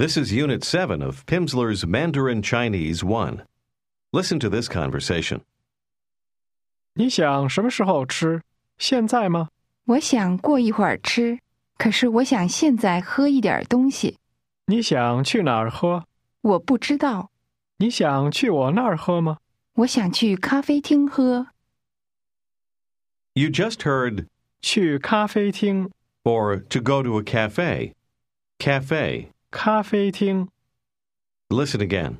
This is Unit 7 of Pimsleur's Mandarin Chinese 1. Listen to this conversation. 你想什么时候吃？现在吗？我想过一会儿吃，可是我想现在喝一点东西。你想去哪儿喝？我不知道，你想去我那儿喝吗？我想去咖啡厅喝。 You just heard 去咖啡厅， or to go to a cafe. Cafe. 咖啡厅。 Listen again.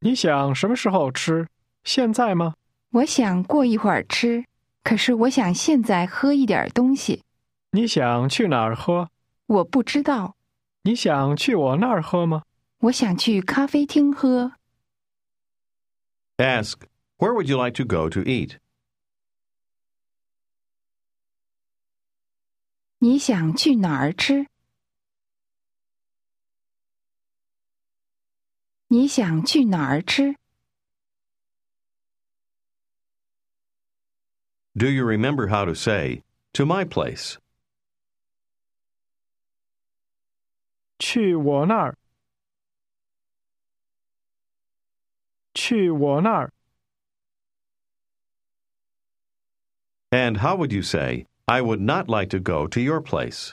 你想什么时候吃？现在吗？我想过一会儿吃，可是我想现在喝一点东西。你想去哪儿喝？我不知道，你想去我那儿喝吗？我想去咖啡厅喝。 Ask, where would you like to go to eat? 你想去哪儿吃？ 你想去哪儿吃？ Do you remember how to say, to my place? 去我那儿。去我那儿。 And how would you say, I would not like to go to your place?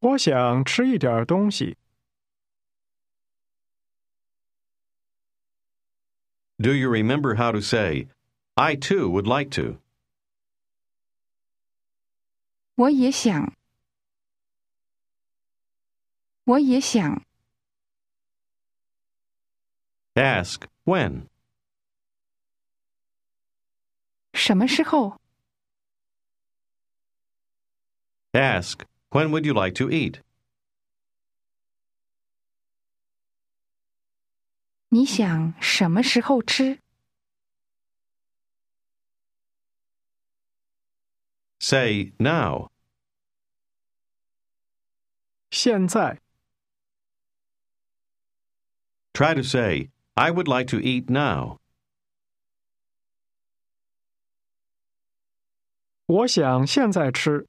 我想吃一点东西。 Do you remember how to say, I too would like to? 我也想。我也想。 Ask, when? 什么时候？ Ask, when would you like to eat? 你想什么时候吃？ Say, now. 现在。 Try to say, I would like to eat now. 我想现在吃。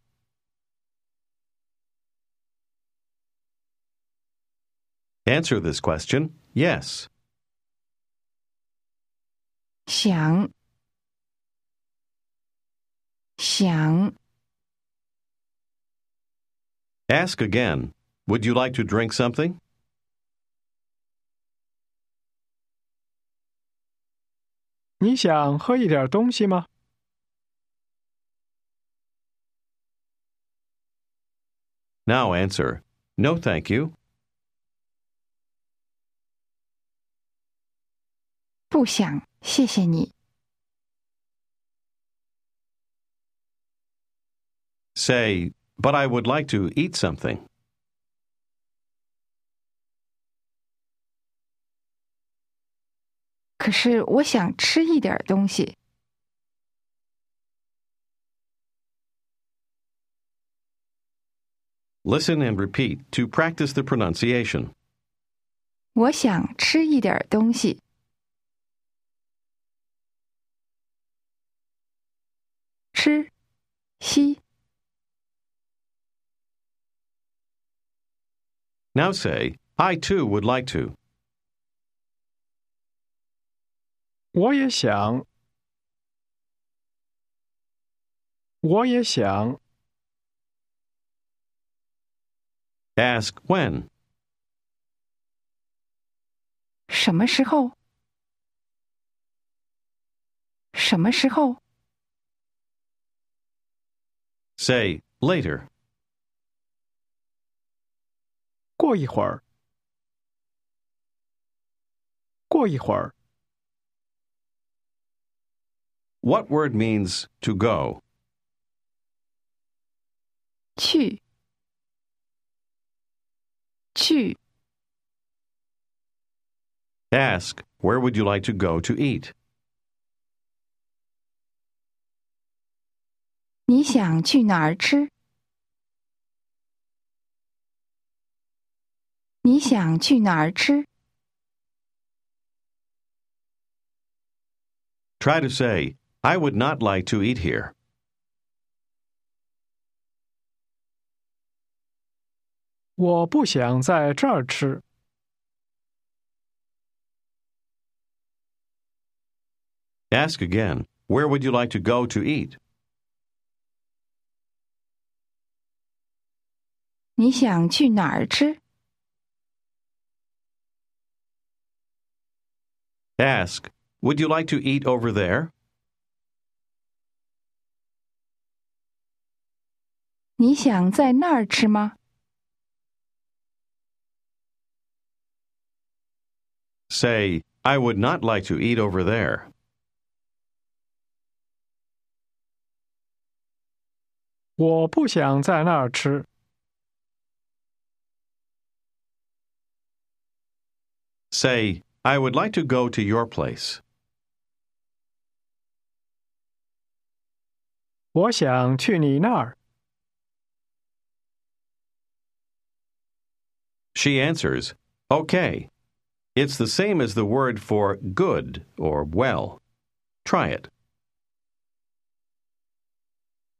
Answer this question yes. 想想 Ask again. Would you like to drink something? Now answer. No, thank you. 不想，谢谢你。 Say, but I would like to eat something. 可是我想吃一点东西。 Listen and repeat to practice the pronunciation. 我想吃一点东西。 吃，吸， Now say, I too would like to. 我也想。我也想。 Ask when. 什么时候？什么时候？ Say later. 过一会儿。过一会儿。 What word means to go? 去。去。 Ask where would you like to go to eat? 你想去哪儿吃？你想去哪儿吃？ Try to say, I would not like to eat here. 我不想在这儿吃。 Ask again, where would you like to go to eat? 你想去哪儿吃？ Ask, would you like to eat over there? 你想在那儿吃吗？ Say, I would not like to eat over there. 我不想在那儿吃。 Say, I would like to go to your place. 我想去你那儿。 She answers, Okay. It's the same as the word for good or well. Try it.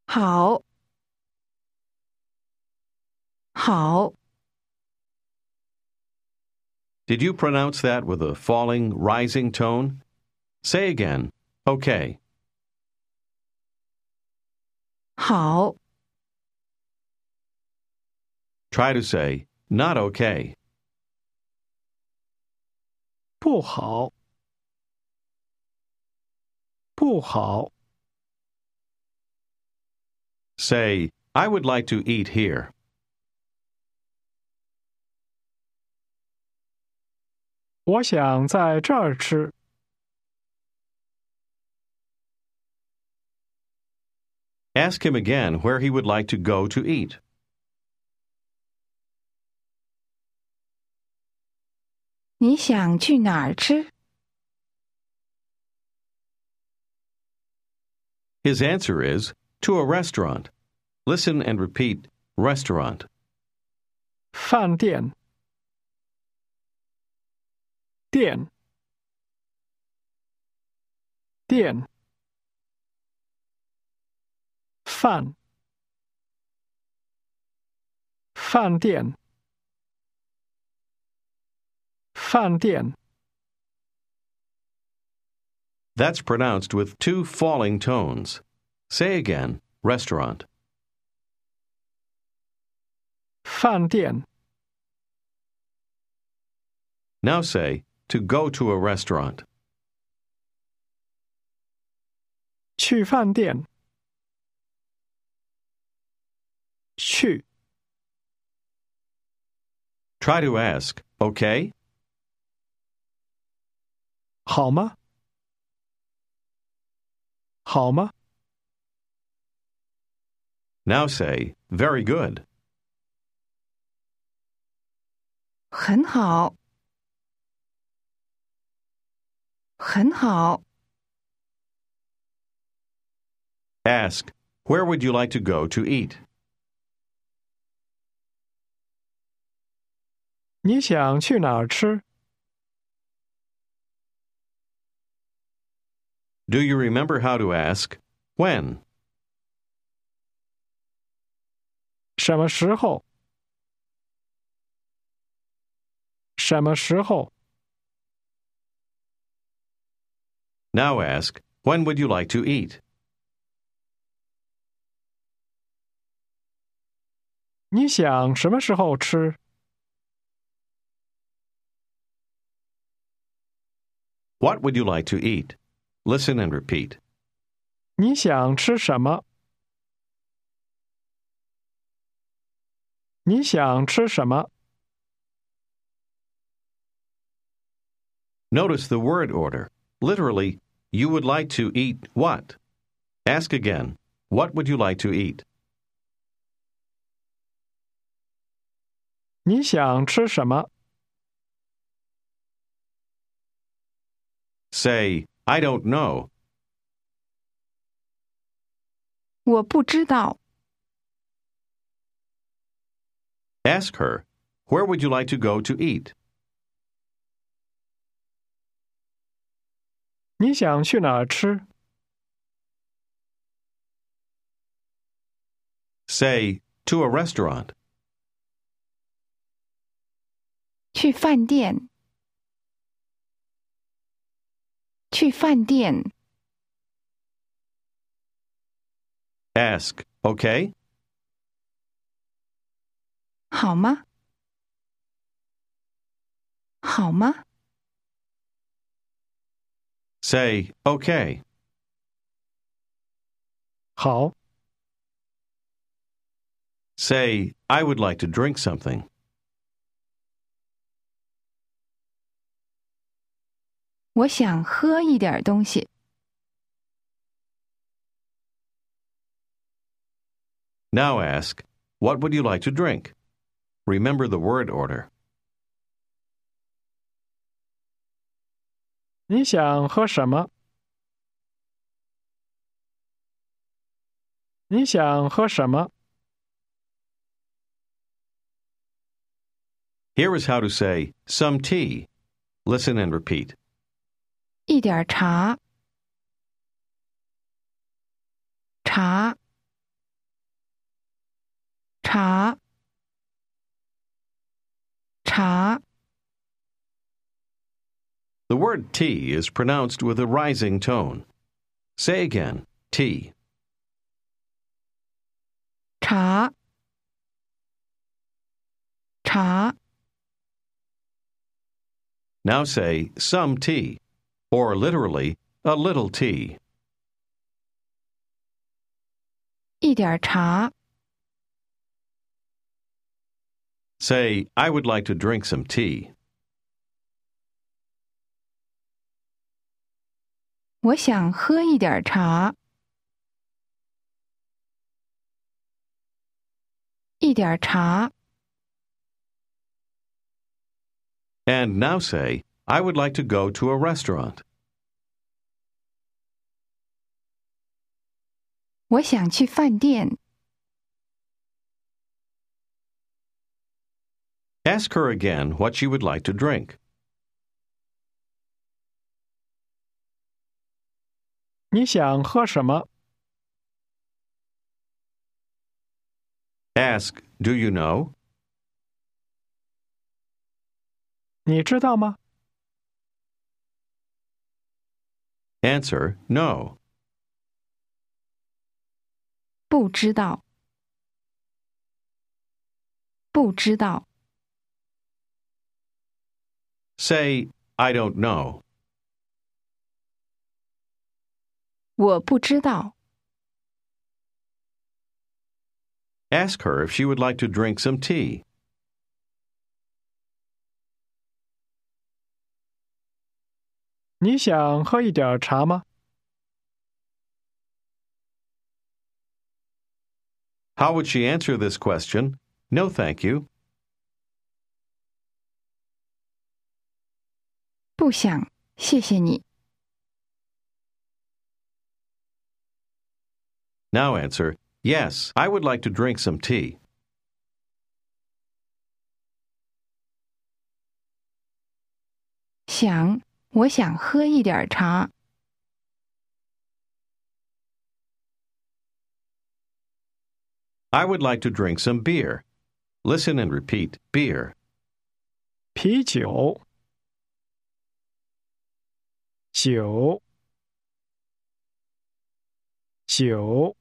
好。好。 Did you pronounce that with a falling, rising tone? Say again, okay. 好。 Try to say, not okay. 不好。不好。 Say, I would like to eat here. 我想在这儿吃。 Ask him again where he would like to go to eat. 你想去哪儿吃？ His answer is to a restaurant. Listen and repeat restaurant. 饭店。 店。店。饭。饭店。饭店。 That's pronounced with two falling tones. Say again, restaurant. 饭店。 Now say, to go to a restaurant. 去饭店。去。 Try to ask, okay? 好吗？好吗？ Now say, very good. 很好。 很好。 Ask, where would you like to go to eat? 你想去哪儿吃？ Do you remember how to ask, when? 什么时候？什么时候？ Now ask, when would you like to eat? 你想什么时候吃？ What would you like to eat? Listen and repeat. 你想吃什么？你想吃什么？ Notice the word order. Literally, you would like to eat what? Ask again. What would you like to eat? 你想吃什么？ Say, I don't know. 我不知道。 Ask her, where would you like to go to eat? 你想去哪儿吃？ Say, to a restaurant. 去饭店。去饭店。 Ask, okay? 好吗？好吗？ Say okay. 好. Say, I would like to drink something. Now ask, what would you like to drink? Remember the word order. 你想喝什么？你想喝什么？ Here is how to say some tea. Listen and repeat. 一点茶。茶。茶。茶。 the word tea is pronounced with a rising tone. Say again, tea. "ta." Now say some tea, or literally, a little tea. 一点茶 Say, I would like to drink some tea. 我想喝一点茶。一点茶。 And now say, I would like to go to a restaurant. 我想去饭店。 Ask her again what she would like to drink. 你想喝什么？ Ask, do you know? 你知道吗？ Answer, no. 不知道。不知道。 Say, I don't know. 我不知道。 Ask her if she would like to drink some tea. 你想喝一点茶吗？ How would she answer this question? No, thank you. 不想，谢谢你。 Now answer, yes, I would like to drink some tea. 想，我想喝一点茶。 I would like to drink some beer. Listen and repeat beer. 啤酒，酒，酒，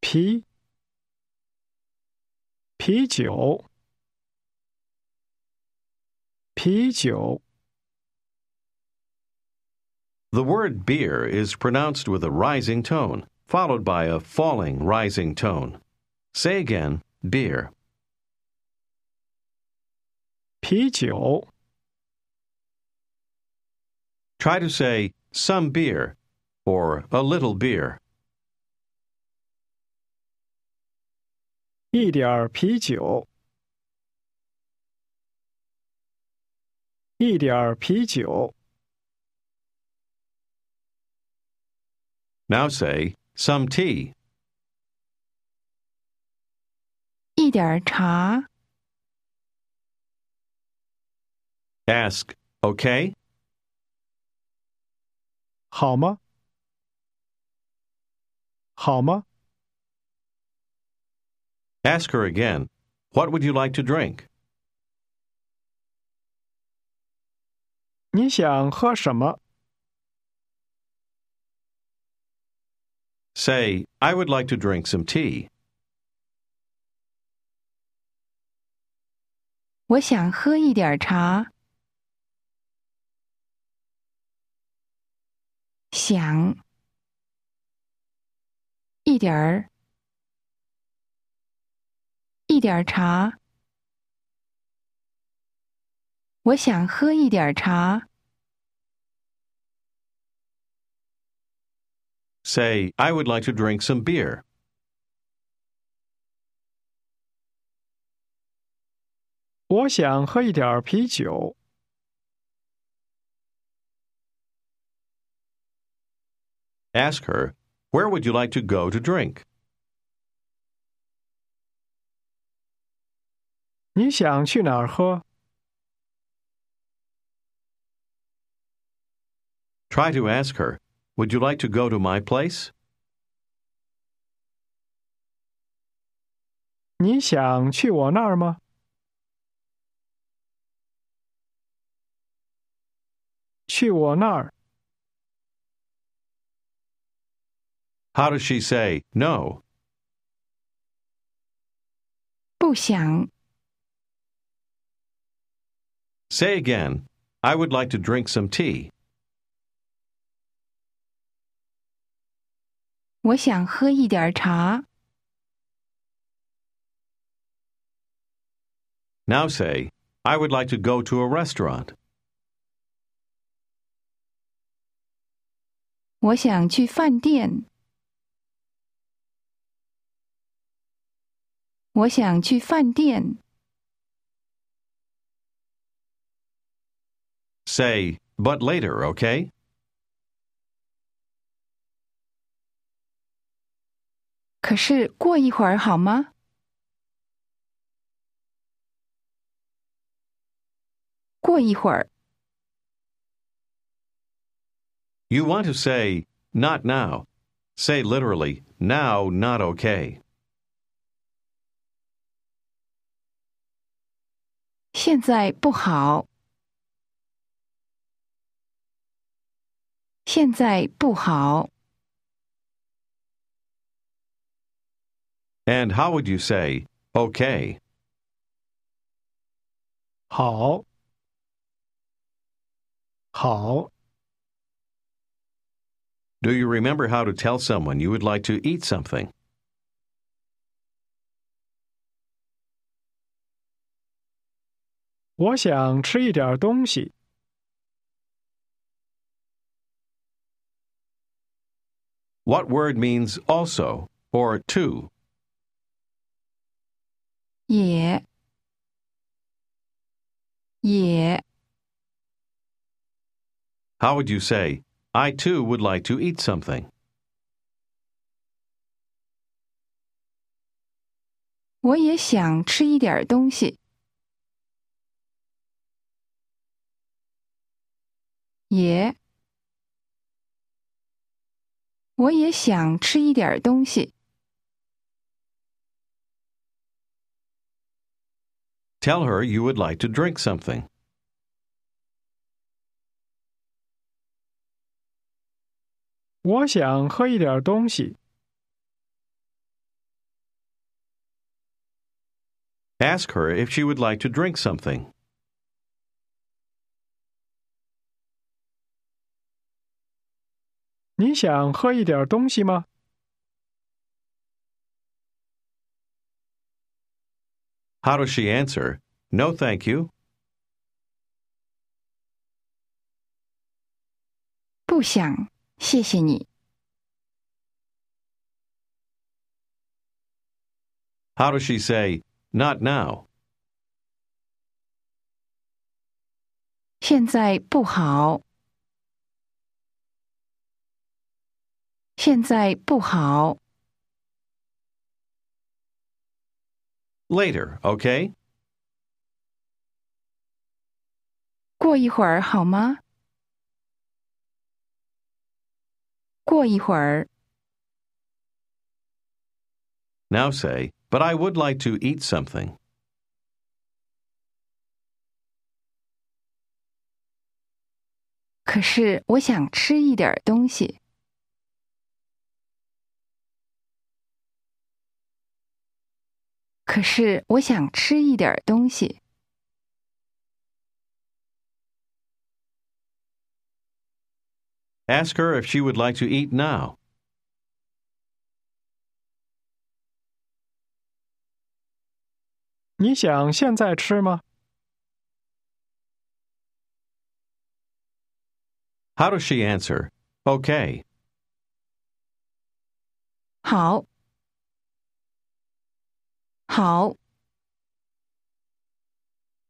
啤 啤酒，啤酒， The word beer is pronounced with a rising tone, followed by a falling rising tone. Say again, beer. 啤酒， Try to say some beer or a little beer. 一点儿啤酒，一点儿啤酒， Now say some tea. 一点儿茶， Ask, okay? 好吗？好吗？ Ask her again, what would you like to drink? 你想喝什么？ Say, I would like to drink some tea. 我想喝一点儿茶。想一点儿， 一点儿茶。我想喝一点儿茶。 Say, I would like to drink some beer. 我想喝一点儿啤酒。 Ask her, where would you like to go to drink? 你想去哪儿喝？ Try to ask her, would you like to go to my place? 你想去我那儿吗？去我那儿， How does she say no? 不想， Say again, I would like to drink some tea. 我想喝一点儿茶。 Now say, I would like to go to a restaurant. 我想去饭店。我想去饭店。 Say, but later, okay? 可是过一会儿好吗？过一会儿， You want to say, not now. Say literally, now not okay. 现在不好。 现在不好。 And how would you say, okay? 好，好， Do you remember how to tell someone you would like to eat something? 我想吃一点东西。 What word means also or to? 也，也， How would you say, I too would like to eat something? 我也想吃一点东西。也， 我也想吃一点东西。 Tell her you would like to drink something. 我想喝一点东西。 Ask her if she would like to drink something. 你想喝一点东西吗？ How does she answer? No, thank you. 不想，谢谢你。 How does she say, not now? 现在不好。 现在不好。 Later, okay? 过一会儿好吗？过一会儿， Now say, but I would like to eat something. 可是我想吃一点东西。 可是我想吃一点东西。 Ask her if she would like to eat now. 你想现在吃吗？ How does she answer? Okay. 好，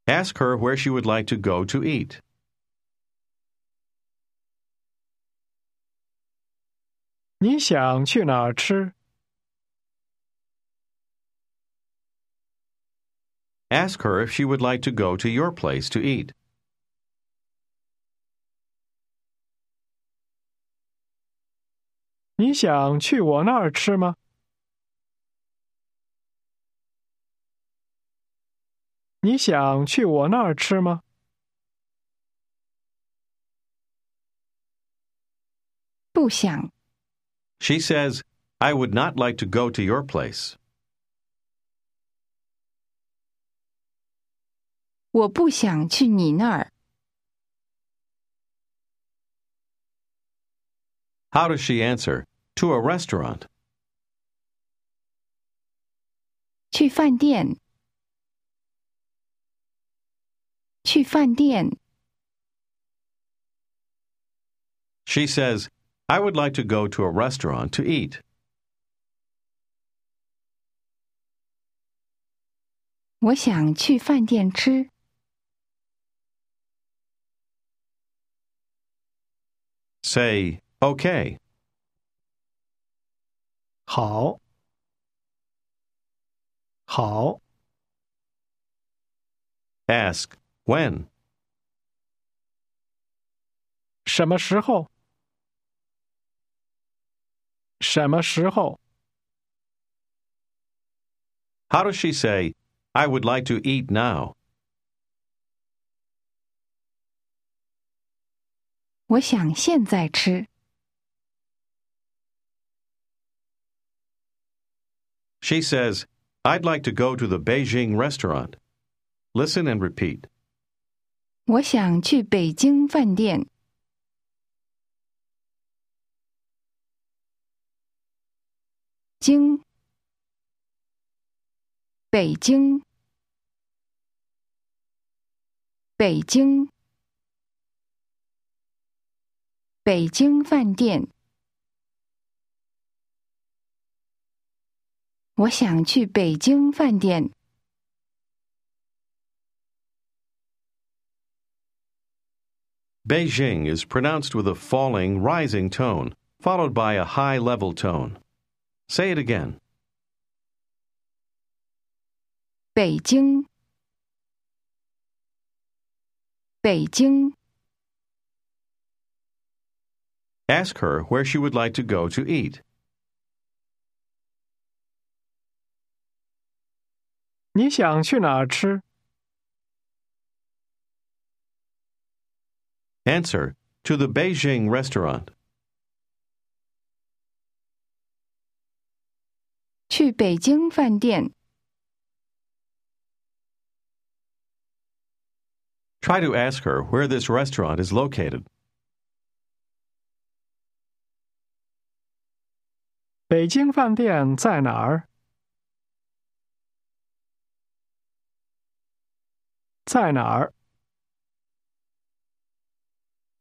Ask her where she would like to go to eat. Ask her if she would like to go to your place to eat. 你想去我那儿吃吗？你想去我那儿吃吗？不想， She says, I would not like to go to your place. 我不想去你那儿。 How does she answer? To a restaurant. 去饭店， 去饭店。 She says, I would like to go to a restaurant to eat. 我想去饭店吃。 Say, okay. 好，好， Ask, when? 什么时候？什么时候？ How does she say, I would like to eat now? 我想现在吃。 She says, I'd like to go to the Beijing restaurant. Listen and repeat. 我想去北京饭店。京，北京，北京，北京饭店。我想去北京饭店。Beijing is pronounced with a falling, rising tone, followed by a high level tone. Say it again. 北京，北京。 Ask her where she would like to go to eat. 你想去哪儿吃？ Answer to the Beijing restaurant. 去北京饭店。Try to ask her where this restaurant is located. 北京饭店在哪儿？在哪儿？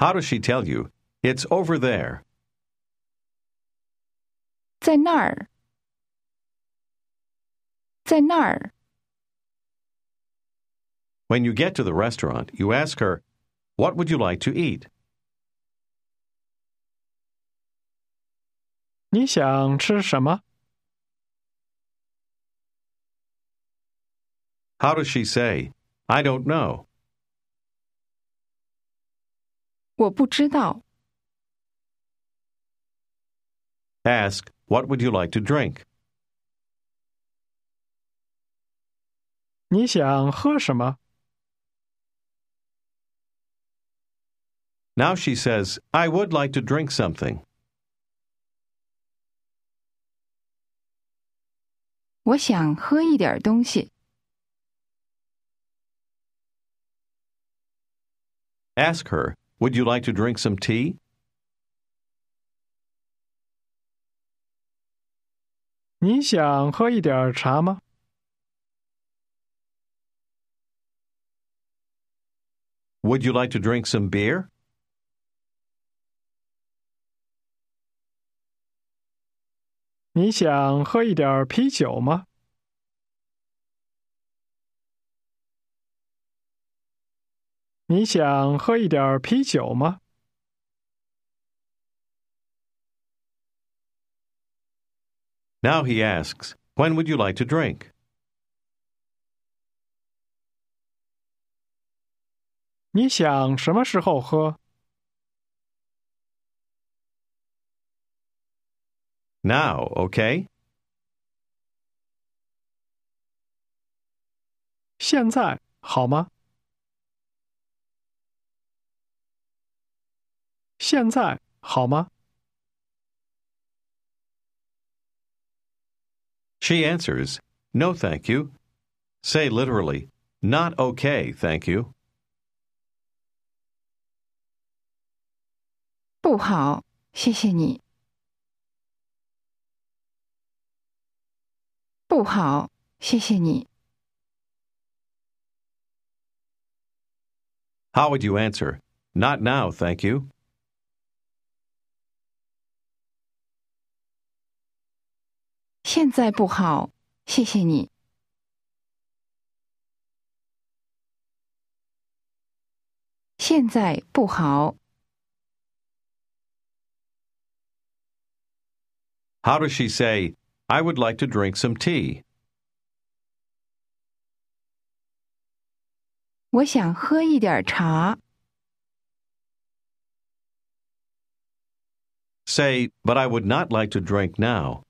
How does she tell you? It's over there. 在那儿，在那儿。 When you get to the restaurant, you ask her, What would you like to eat? 你想吃什么？ How does she say, I don't know? 我不知道。 Ask, What would you like to drink? 你想喝什么？ Now she says, I would like to drink something. 我想喝一点东西。 Ask her, would you like to drink some tea? Would you like to drink some beer? 你想喝一点啤酒吗？ 你想喝一点啤酒吗？ Now he asks, When would you like to drink? 你想什么时候喝？ Now, okay? 现在好吗？ 现在好吗？ She answers, No, thank you. Say literally, Not okay, thank you. 不好，谢谢你。不好，谢谢你。 How would you answer? Not now, thank you. 现在不好，谢谢你。现在不好， How does she say, I would like to drink some tea? 我想喝一点茶。 Say, but I would not like to drink now.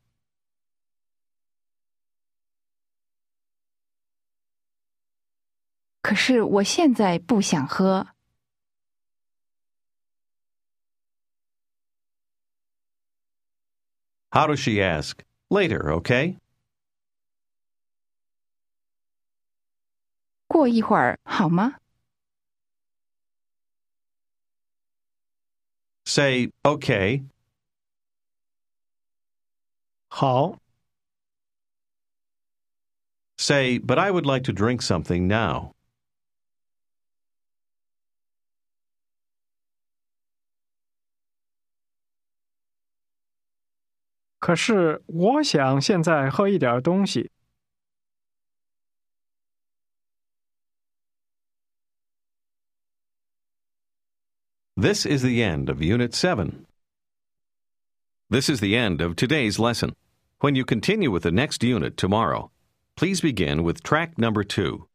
可是我现在不想喝。 How does she ask? Later, okay? 过一会儿好吗？ Say, okay. 好， Say, but I would like to drink something now. 可是我想现在喝一点东西。 This is the end of Unit 7. This is the end of today's lesson. When you continue with the next unit tomorrow, Please begin with track number two.